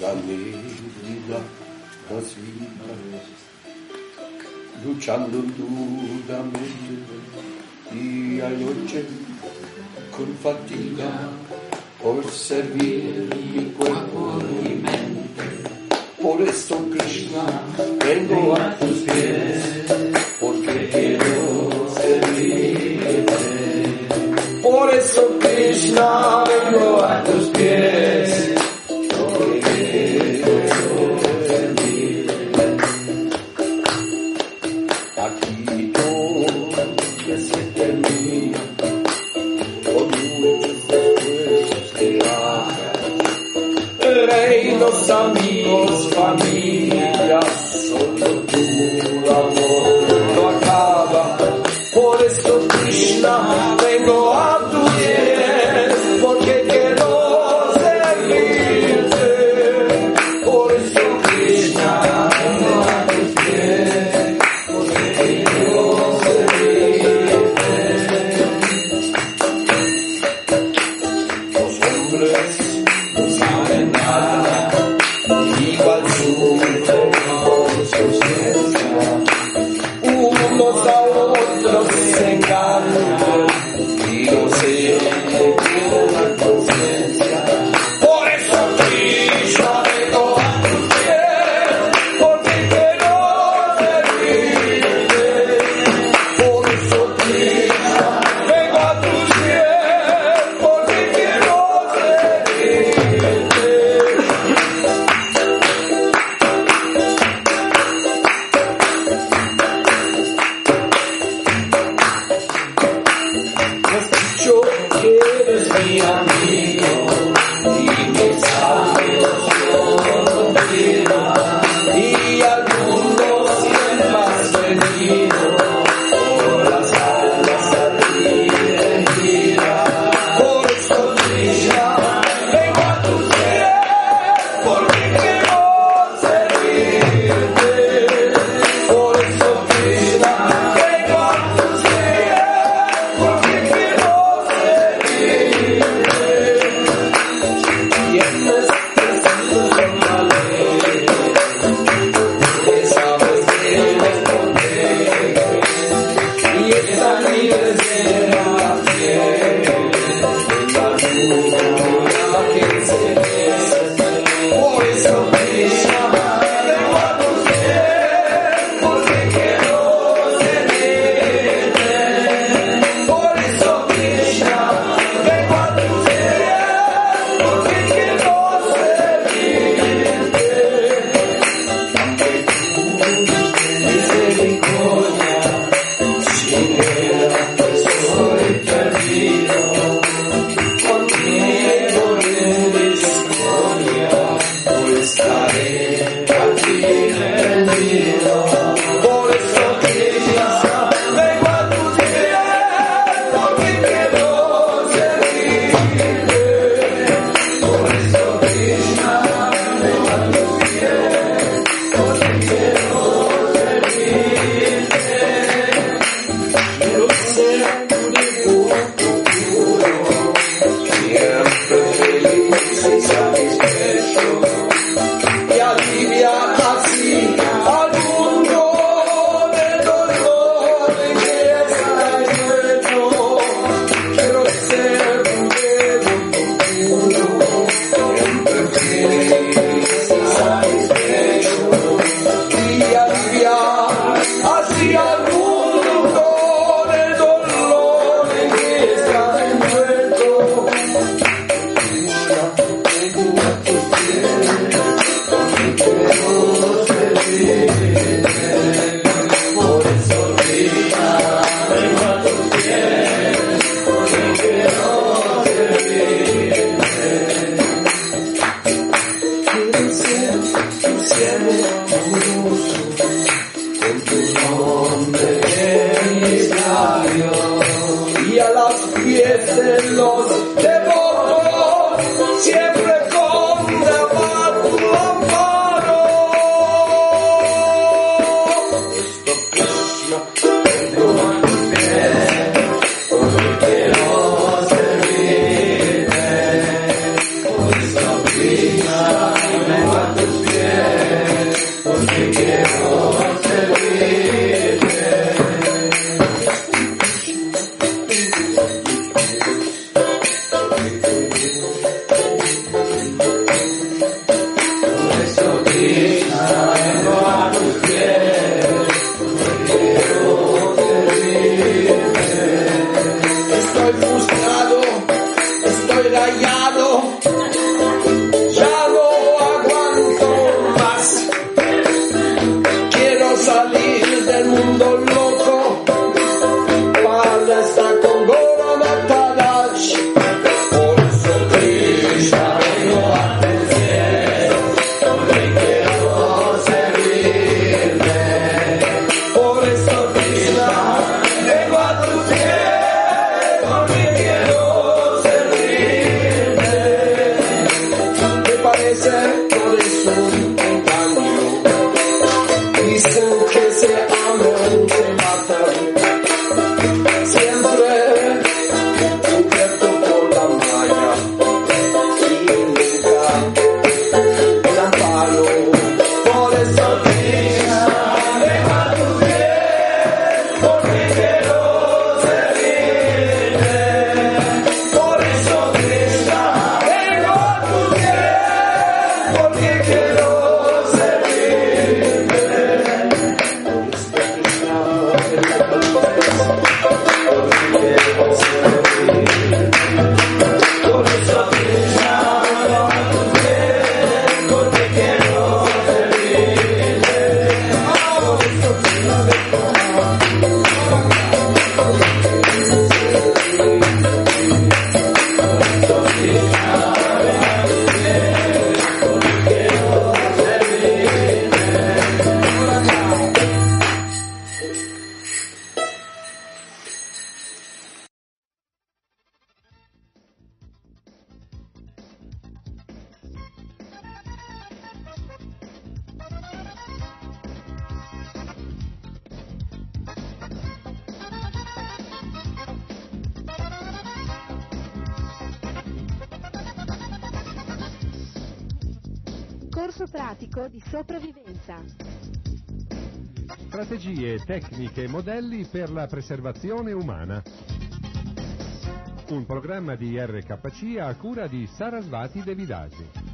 galleria la svita luciando duramente dia e noce con fatica por servirmi quel cuore di mente por esto Krishna vengo a tus pies porque quiero servirte por eso Krishna per la preservazione umana. Un programma di RKC a cura di Sarasvati Devidasi.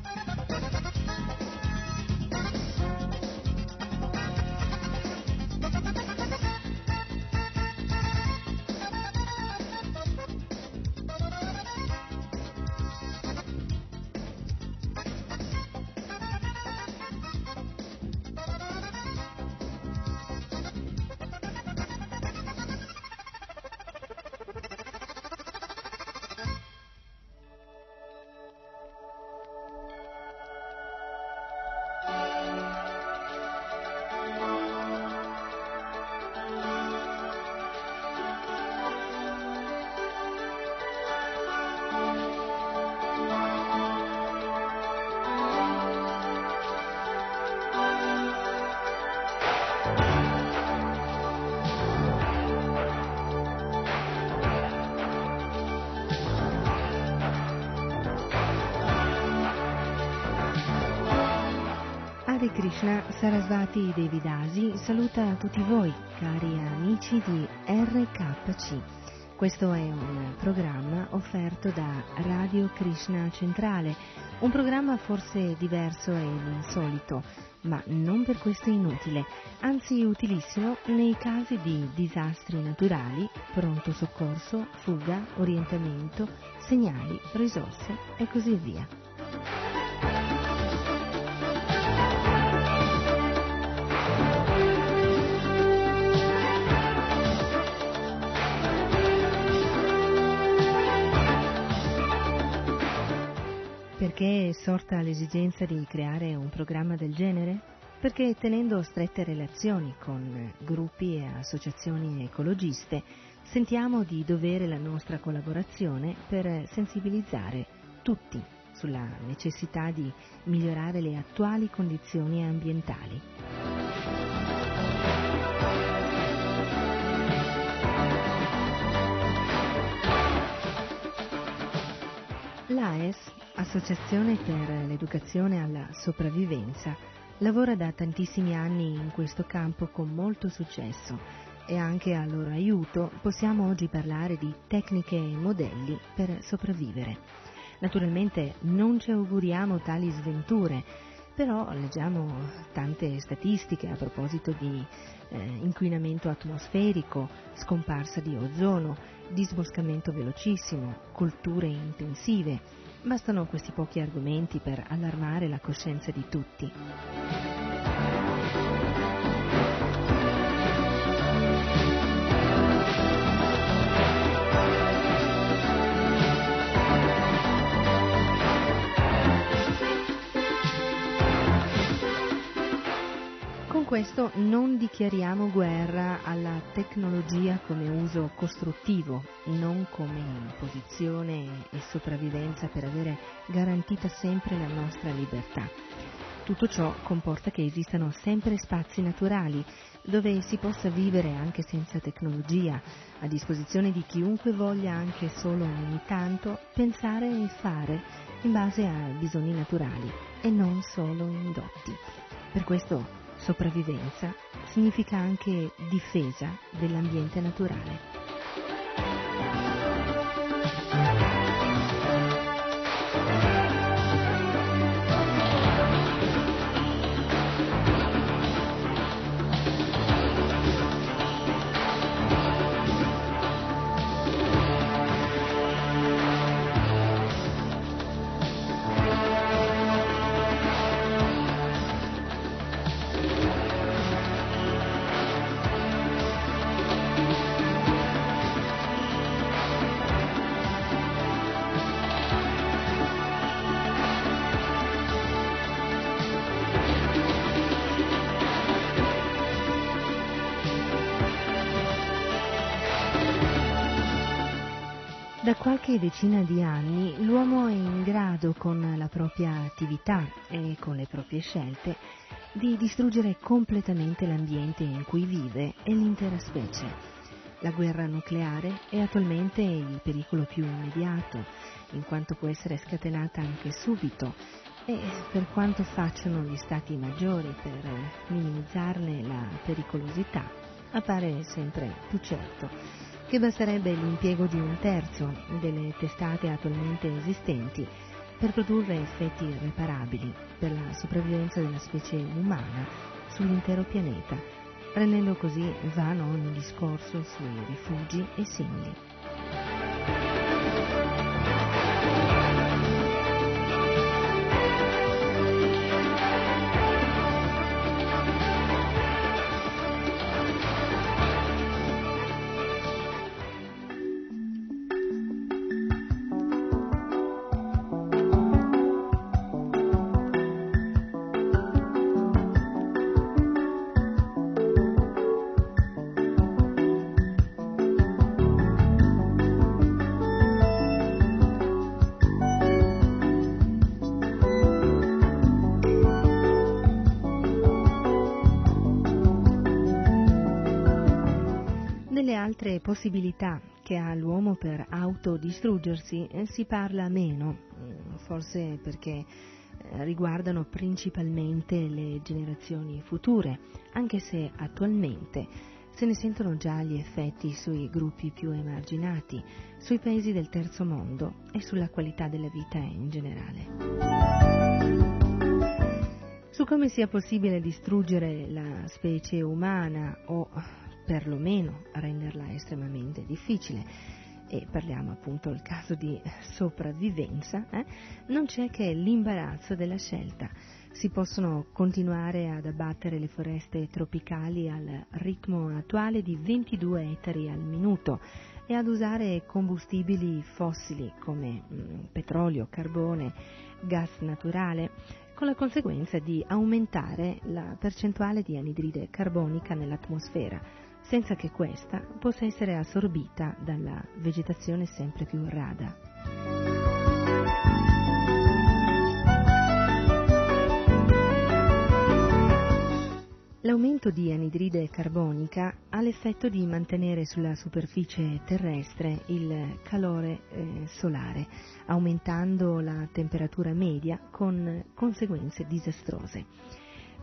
Sarasvati Devidasi saluta tutti voi, cari amici di RKC. Questo è un programma offerto da Radio Krishna Centrale, un programma forse diverso e insolito, ma non per questo inutile, anzi utilissimo nei casi di disastri naturali, pronto soccorso, fuga, orientamento, segnali, risorse e così via. Perché è sorta l'esigenza di creare un programma del genere? Perché tenendo strette relazioni con gruppi e associazioni ecologiste, sentiamo di dovere la nostra collaborazione per sensibilizzare tutti sulla necessità di migliorare le attuali condizioni ambientali. L'AES, Associazione per l'Educazione alla Sopravvivenza, lavora da tantissimi anni in questo campo con molto successo e anche a loro aiuto possiamo oggi parlare di tecniche e modelli per sopravvivere. Naturalmente non ci auguriamo tali sventure, Però leggiamo tante statistiche a proposito di eh, inquinamento atmosferico, scomparsa di ozono, disboscamento velocissimo, colture intensive. Bastano questi pochi argomenti per allarmare la coscienza di tutti. Questo non dichiariamo guerra alla tecnologia come uso costruttivo, non come imposizione e sopravvivenza per avere garantita sempre la nostra libertà. Tutto ciò comporta che esistano sempre spazi naturali dove si possa vivere anche senza tecnologia, a disposizione di chiunque voglia anche solo ogni tanto pensare e fare in base a bisogni naturali e non solo indotti. Per questo sopravvivenza significa anche difesa dell'ambiente naturale. Da qualche decina di anni l'uomo è in grado con la propria attività e con le proprie scelte di distruggere completamente l'ambiente in cui vive e l'intera specie. La guerra nucleare è attualmente il pericolo più immediato, in quanto può essere scatenata anche subito e per quanto facciano gli stati maggiori per minimizzarne la pericolosità, appare sempre più certo che basterebbe l'impiego di un terzo delle testate attualmente esistenti per produrre effetti irreparabili per la sopravvivenza della specie umana sull'intero pianeta, rendendo così vano ogni discorso sui rifugi e simili. Possibilità che ha l'uomo per autodistruggersi eh, si parla meno, mm, forse perché eh, riguardano principalmente le generazioni future, anche se attualmente se ne sentono già gli effetti sui gruppi più emarginati, sui paesi del terzo mondo e sulla qualità della vita in generale. Su come sia possibile distruggere la specie umana o perlomeno renderla estremamente difficile, e parliamo appunto del caso di sopravvivenza, eh, non c'è che l'imbarazzo della scelta. Si possono continuare ad abbattere le foreste tropicali al ritmo attuale di 22 ettari al minuto e ad usare combustibili fossili come mm, petrolio, carbone, gas naturale, con la conseguenza di aumentare la percentuale di anidride carbonica nell'atmosfera, senza che questa possa essere assorbita dalla vegetazione sempre più rada. L'aumento di anidride carbonica ha l'effetto di mantenere sulla superficie terrestre il calore eh, solare, aumentando la temperatura media con conseguenze disastrose.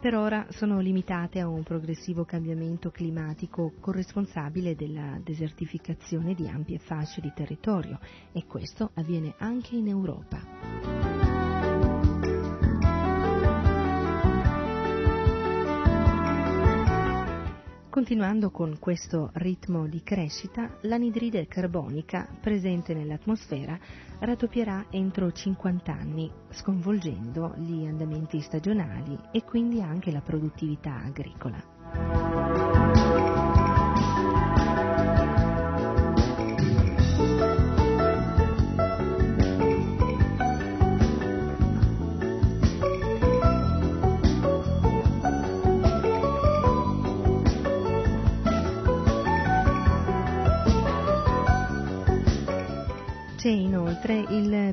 Per ora sono limitate a un progressivo cambiamento climatico corresponsabile della desertificazione di ampie fasce di territorio e questo avviene anche in Europa. Continuando con questo ritmo di crescita, l'anidride carbonica presente nell'atmosfera raddoppierà entro 50 anni, sconvolgendo gli andamenti stagionali e quindi anche la produttività agricola.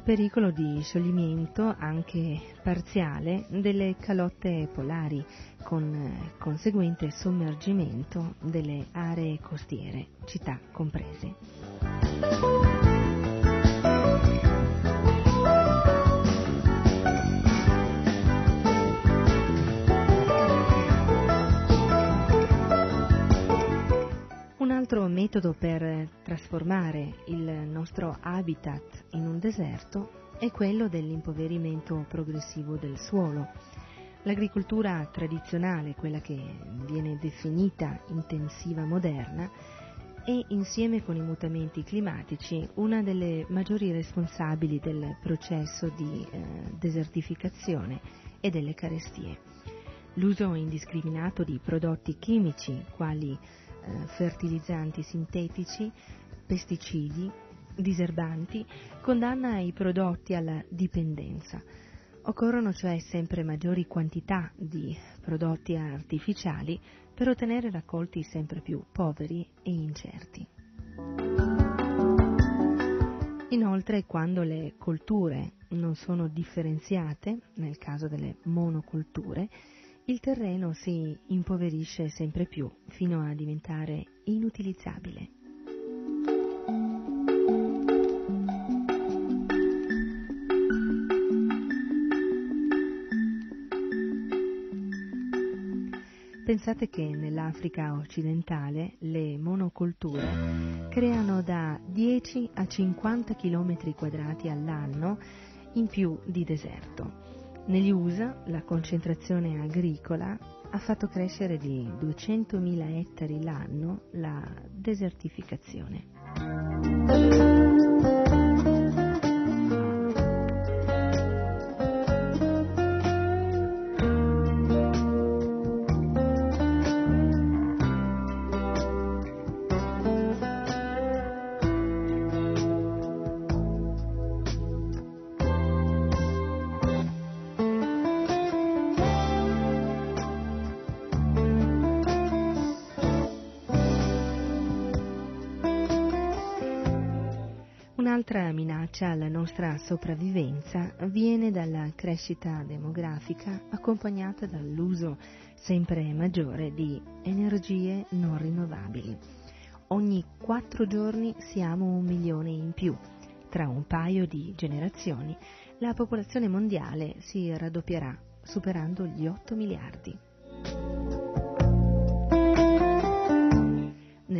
Pericolo di scioglimento, anche parziale, delle calotte polari, con eh, conseguente sommergimento delle aree costiere, città comprese. Altro metodo per trasformare il nostro habitat in un deserto è quello dell'impoverimento progressivo del suolo. L'agricoltura tradizionale, quella che viene definita intensiva moderna, è insieme con i mutamenti climatici una delle maggiori responsabili del processo di eh, desertificazione e delle carestie. L'uso indiscriminato di prodotti chimici quali eh, fertilizzanti sintetici, pesticidi, diserbanti, condanna i prodotti alla dipendenza. Occorrono cioè sempre maggiori quantità di prodotti artificiali per ottenere raccolti sempre più poveri e incerti. Inoltre, quando le colture non sono differenziate, nel caso delle monocolture, il terreno si impoverisce sempre più fino a diventare inutilizzabile. Pensate che nell'Africa occidentale le monocolture creano da 10 a 50 km quadrati all'anno in più di deserto. Negli USA la concentrazione agricola ha fatto crescere di 200.000 ettari l'anno la desertificazione. Minaccia alla nostra sopravvivenza viene dalla crescita demografica accompagnata dall'uso sempre maggiore di energie non rinnovabili. Ogni quattro giorni siamo un milione in più. Tra un paio di generazioni la popolazione mondiale si raddoppierà, superando gli 8 miliardi.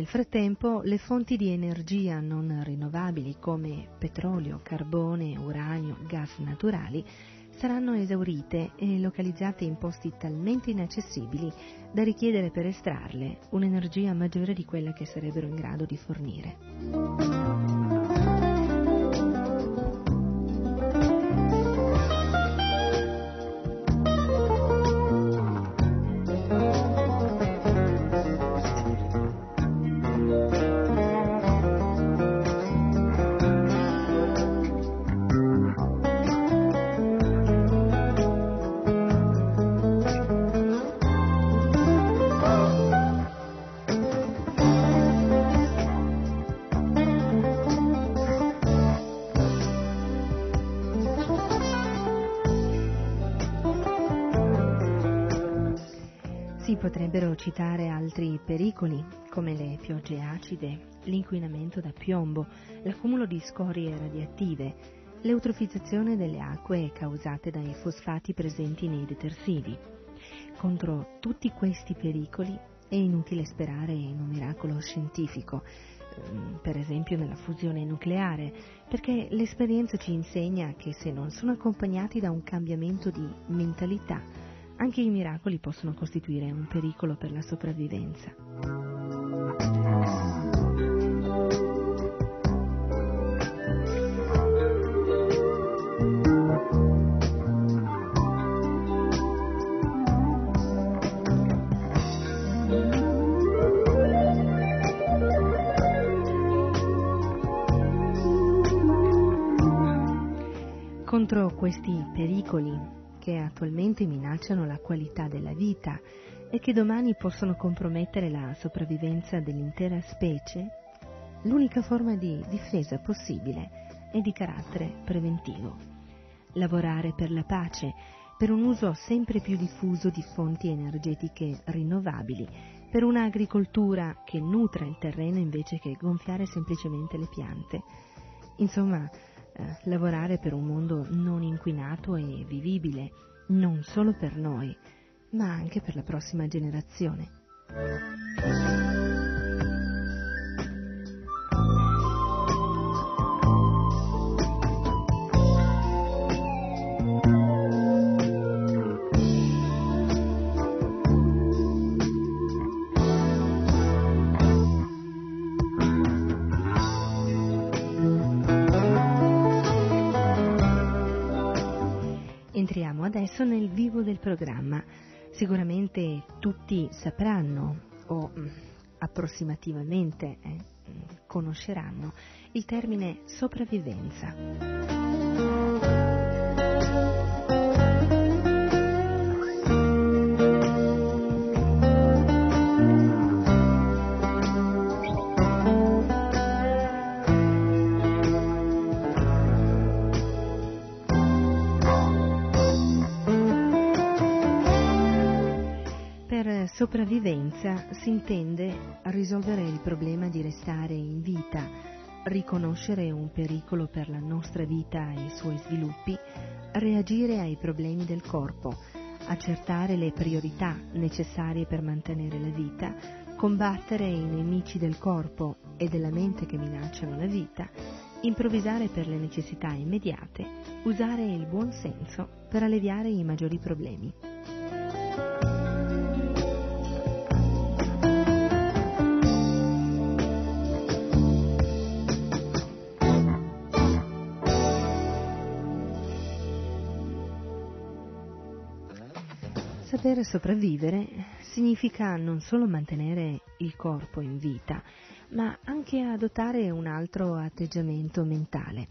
Nel frattempo le fonti di energia non rinnovabili come petrolio, carbone, uranio, gas naturali saranno esaurite e localizzate in posti talmente inaccessibili da richiedere per estrarle un'energia maggiore di quella che sarebbero in grado di fornire. Citare altri pericoli come le piogge acide, l'inquinamento da piombo, l'accumulo di scorie radioattive, l'eutrofizzazione delle acque causate dai fosfati presenti nei detersivi. Contro tutti questi pericoli è inutile sperare in un miracolo scientifico, ehm, per esempio nella fusione nucleare, perché l'esperienza ci insegna che se non sono accompagnati da un cambiamento di mentalità, anche i miracoli possono costituire un pericolo per la sopravvivenza. Contro questi pericoli che attualmente minacciano la qualità della vita e che domani possono compromettere la sopravvivenza dell'intera specie, l'unica forma di difesa possibile è di carattere preventivo. Lavorare per la pace, per un uso sempre più diffuso di fonti energetiche rinnovabili, per un'agricoltura che nutra il terreno invece che gonfiare semplicemente le piante. Insomma, eh, lavorare per un mondo non inquinato e vivibile, non solo per noi, ma anche per la prossima generazione. Adesso nel vivo del programma. Sicuramente tutti sapranno o mm, approssimativamente eh, conosceranno il termine sopravvivenza. Sopravvivenza si intende risolvere il problema di restare in vita, riconoscere un pericolo per la nostra vita e i suoi sviluppi, reagire ai problemi del corpo, accertare le priorità necessarie per mantenere la vita, combattere i nemici del corpo e della mente che minacciano la vita, improvvisare per le necessità immediate, usare il buon senso per alleviare i maggiori problemi. Saper sopravvivere significa non solo mantenere il corpo in vita, ma anche adottare un altro atteggiamento mentale.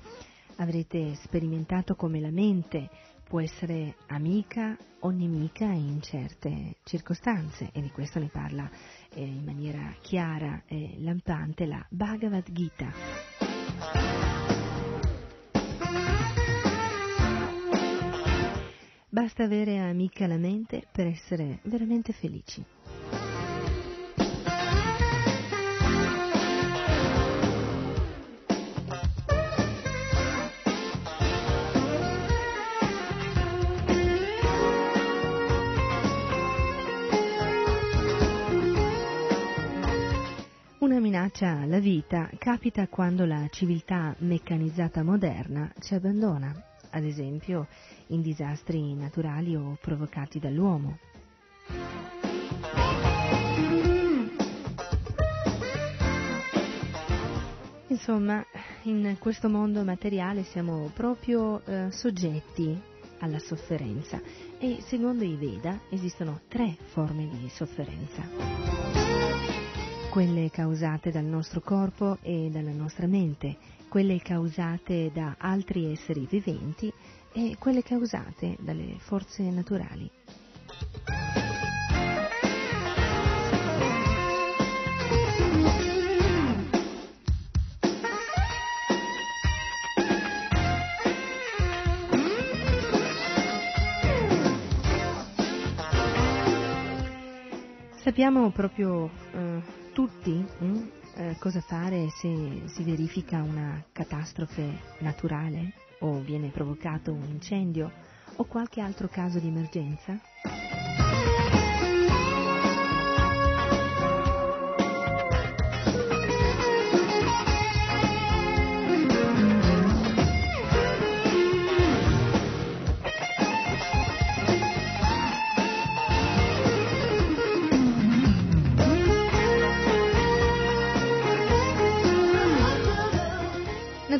Avrete sperimentato come la mente può essere amica o nemica in certe circostanze e di questo ne parla eh, in maniera chiara e lampante la Bhagavad Gita. Basta avere amica la mente per essere veramente felici. Minaccia alla vita capita quando la civiltà meccanizzata moderna ci abbandona, ad esempio in disastri naturali o provocati dall'uomo. Insomma, in questo mondo materiale siamo proprio eh, soggetti alla sofferenza e secondo i Veda esistono tre forme di sofferenza. Quelle causate dal nostro corpo e dalla nostra mente, quelle causate da altri esseri viventi e quelle causate dalle forze naturali. Sappiamo proprio eh, tutti hm, eh, cosa fare se si verifica una catastrofe naturale o viene provocato un incendio o qualche altro caso di emergenza?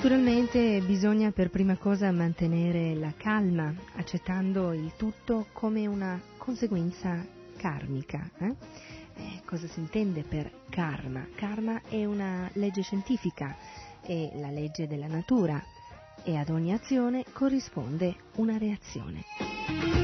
Naturalmente bisogna per prima cosa mantenere la calma, accettando il tutto come una conseguenza karmica. Eh? Eh, cosa si intende per karma? Karma è una legge scientifica, è la legge della natura. e ad ogni azione corrisponde una reazione.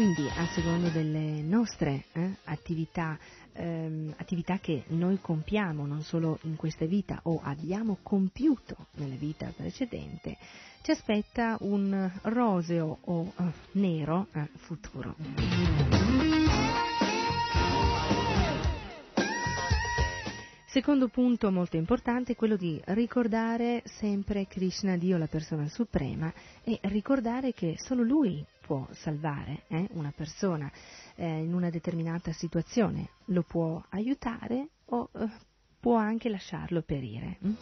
Quindi a secondo delle nostre eh, attività, ehm, attività che noi compiamo non solo in questa vita o abbiamo compiuto nella vita precedente, ci aspetta un roseo o eh, nero eh, futuro. Secondo punto molto importante è quello di ricordare sempre Krishna, Dio la persona suprema, e ricordare che solo Lui può salvare eh, una persona eh, in una determinata situazione, lo può aiutare o eh, può anche lasciarlo perire. hm?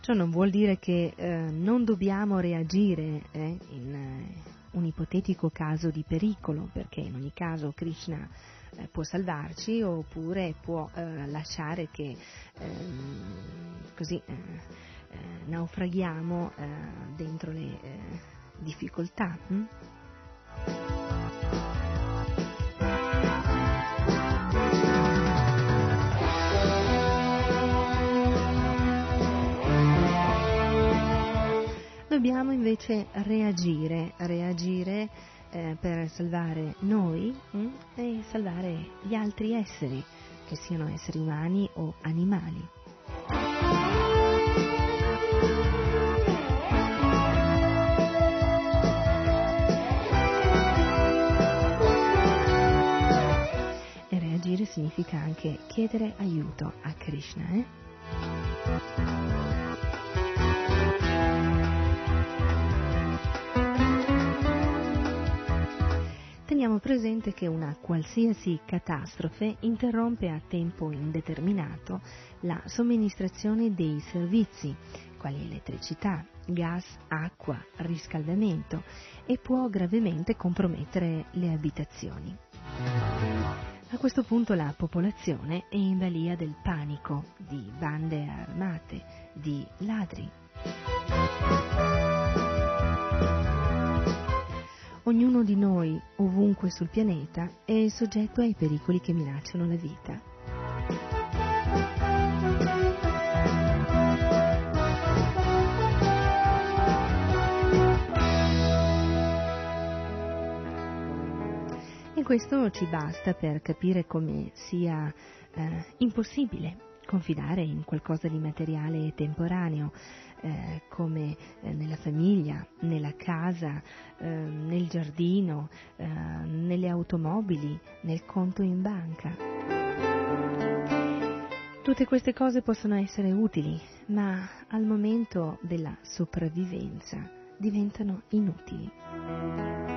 Ciò non vuol dire che eh, non dobbiamo reagire eh, in eh, un ipotetico caso di pericolo, perché in ogni caso Krishna eh, può salvarci oppure può eh, lasciare che ehm, così eh, eh, naufraghiamo dentro le difficoltà. hm? Dobbiamo invece reagire, reagire eh, per salvare noi hm, e salvare gli altri esseri, che siano esseri umani o animali. E reagire significa anche chiedere aiuto a Krishna. Eh? Teniamo presente che una qualsiasi catastrofe interrompe a tempo indeterminato la somministrazione dei servizi, quali elettricità, gas, acqua, riscaldamento e può gravemente compromettere le abitazioni. A questo punto la popolazione è in balia del panico di bande armate, di ladri. Ognuno di noi, ovunque sul pianeta, è soggetto ai pericoli che minacciano la vita. E questo ci basta per capire come sia eh, impossibile confidare in qualcosa di materiale e temporaneo, eh, come eh, nella famiglia, nella casa, eh, nel giardino, eh, nelle automobili, nel conto in banca. Tutte queste cose possono essere utili, ma al momento della sopravvivenza diventano inutili.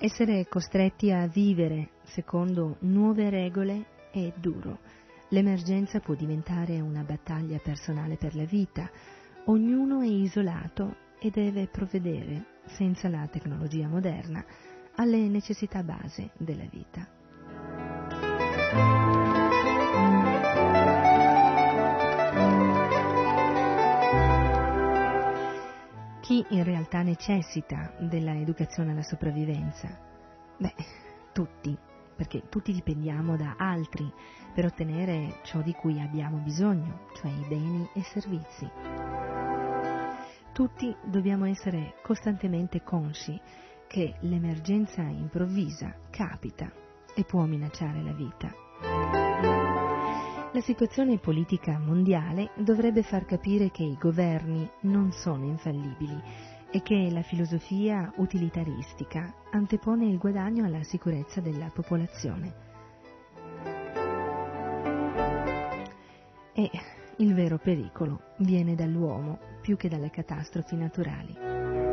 Essere costretti a vivere secondo nuove regole è duro. L'emergenza può diventare una battaglia personale per la vita. Ognuno è isolato e deve provvedere, senza la tecnologia moderna, alle necessità base della vita. Chi in realtà necessita della educazione alla sopravvivenza? Beh, tutti, perché tutti dipendiamo da altri per ottenere ciò di cui abbiamo bisogno, cioè i beni e servizi. Tutti dobbiamo essere costantemente consci che l'emergenza improvvisa capita e può minacciare la vita. La situazione politica mondiale dovrebbe far capire che i governi non sono infallibili e che la filosofia utilitaristica antepone il guadagno alla sicurezza della popolazione. E il vero pericolo viene dall'uomo più che dalle catastrofi naturali.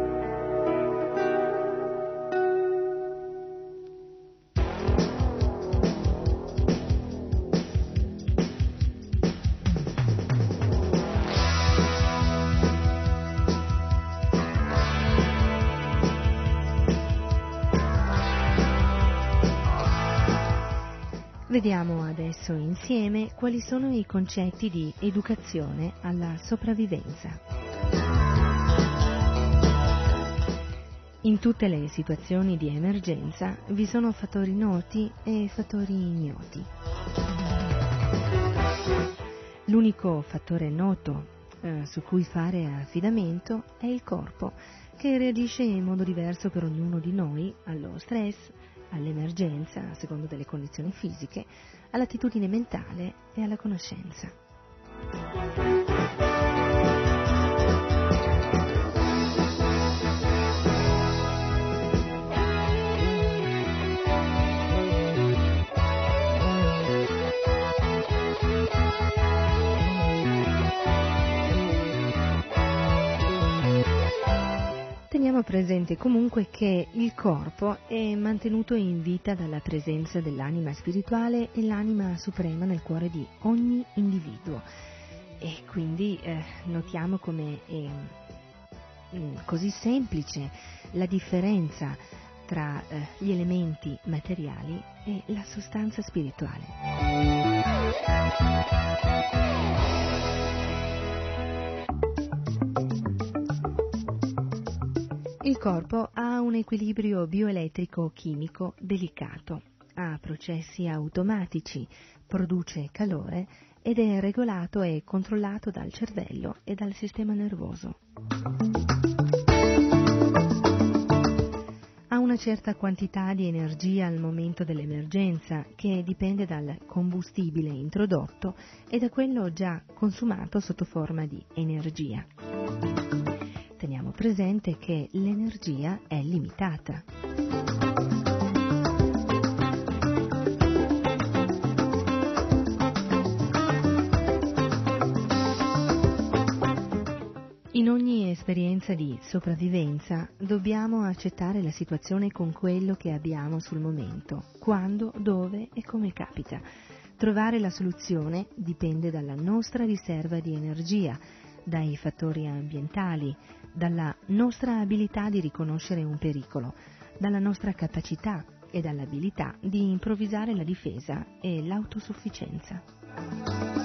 Vediamo adesso insieme quali sono i concetti di educazione alla sopravvivenza. In tutte le situazioni di emergenza vi sono fattori noti e fattori ignoti. L'unico fattore noto eh, su cui fare affidamento è il corpo, che reagisce in modo diverso per ognuno di noi allo stress, all'emergenza, a seconda delle condizioni fisiche, all'attitudine mentale e alla conoscenza. Teniamo presente comunque che il corpo è mantenuto in vita dalla presenza dell'anima spirituale e l'anima suprema nel cuore di ogni individuo. E quindi eh, notiamo come è mm, così semplice la differenza tra eh, gli elementi materiali e la sostanza spirituale. Il corpo ha un equilibrio bioelettrico-chimico delicato, ha processi automatici, produce calore ed è regolato e controllato dal cervello e dal sistema nervoso. Ha una certa quantità di energia al momento dell'emergenza che dipende dal combustibile introdotto e da quello già consumato sotto forma di energia presente che l'energia è limitata. In ogni esperienza di sopravvivenza dobbiamo accettare la situazione con quello che abbiamo sul momento, quando, dove e come capita. Trovare la soluzione dipende dalla nostra riserva di energia, dai fattori ambientali, dalla nostra abilità di riconoscere un pericolo, dalla nostra capacità e dall'abilità di improvvisare la difesa e l'autosufficienza.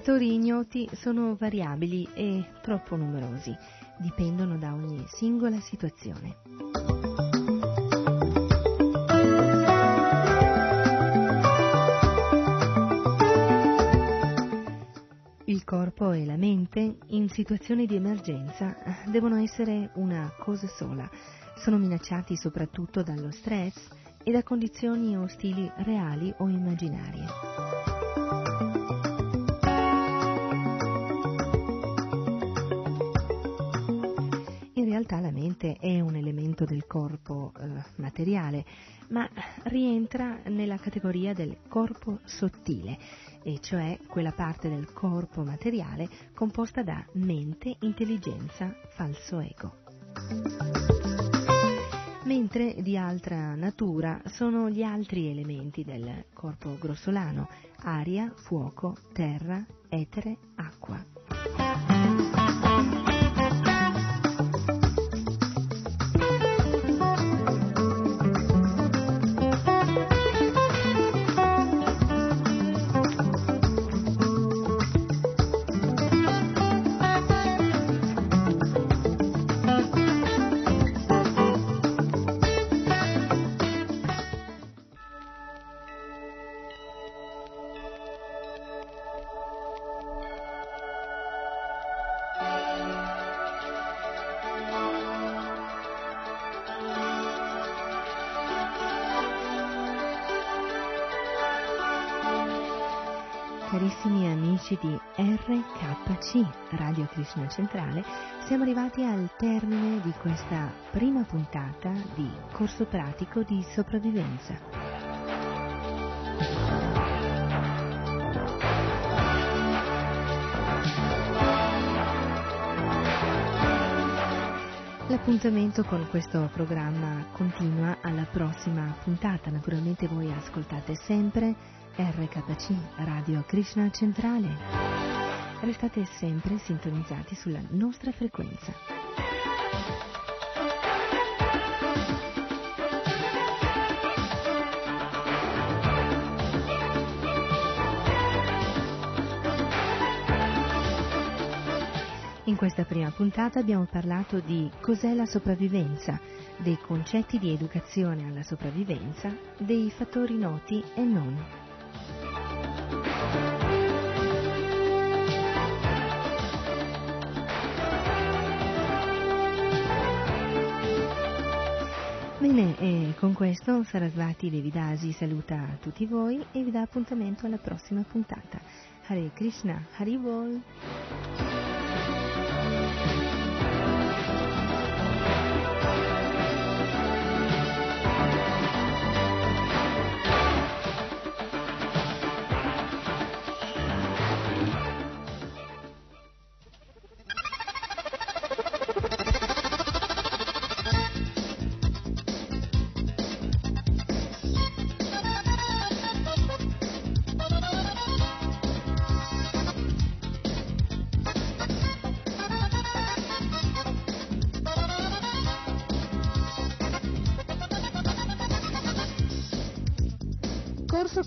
I fattori ignoti sono variabili e troppo numerosi, dipendono da ogni singola situazione. Il corpo e la mente in situazioni di emergenza devono essere una cosa sola, sono minacciati soprattutto dallo stress e da condizioni ostili reali o immaginarie. Realtà la mente è un elemento del corpo eh, materiale, ma rientra nella categoria del corpo sottile, e cioè quella parte del corpo materiale composta da mente, intelligenza, falso ego. Mentre di altra natura sono gli altri elementi del corpo grossolano, aria, fuoco, terra, etere, acqua. Krishna Centrale, siamo arrivati al termine di questa prima puntata di corso pratico di sopravvivenza. L'appuntamento con questo programma continua alla prossima puntata. Naturalmente voi ascoltate sempre RKC, Radio Krishna Centrale. Restate sempre sintonizzati sulla nostra frequenza. In questa prima puntata abbiamo parlato di cos'è la sopravvivenza, dei concetti di educazione alla sopravvivenza, dei fattori noti e non. Bene, e con questo Sarasvati Devidasi saluta tutti voi e vi dà appuntamento alla prossima puntata. Hare Krishna, Hari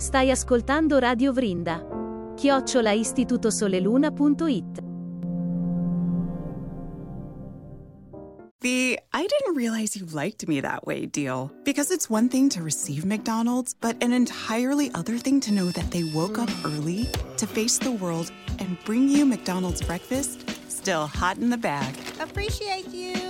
Stai ascoltando Radio Vrinda. Chiocciola istitutosoleluna.it The I didn't realize you liked me that way deal. Because it's one thing to receive McDonald's, but an entirely other thing to know that they woke up early to face the world and bring you McDonald's breakfast still hot in the bag. Appreciate you.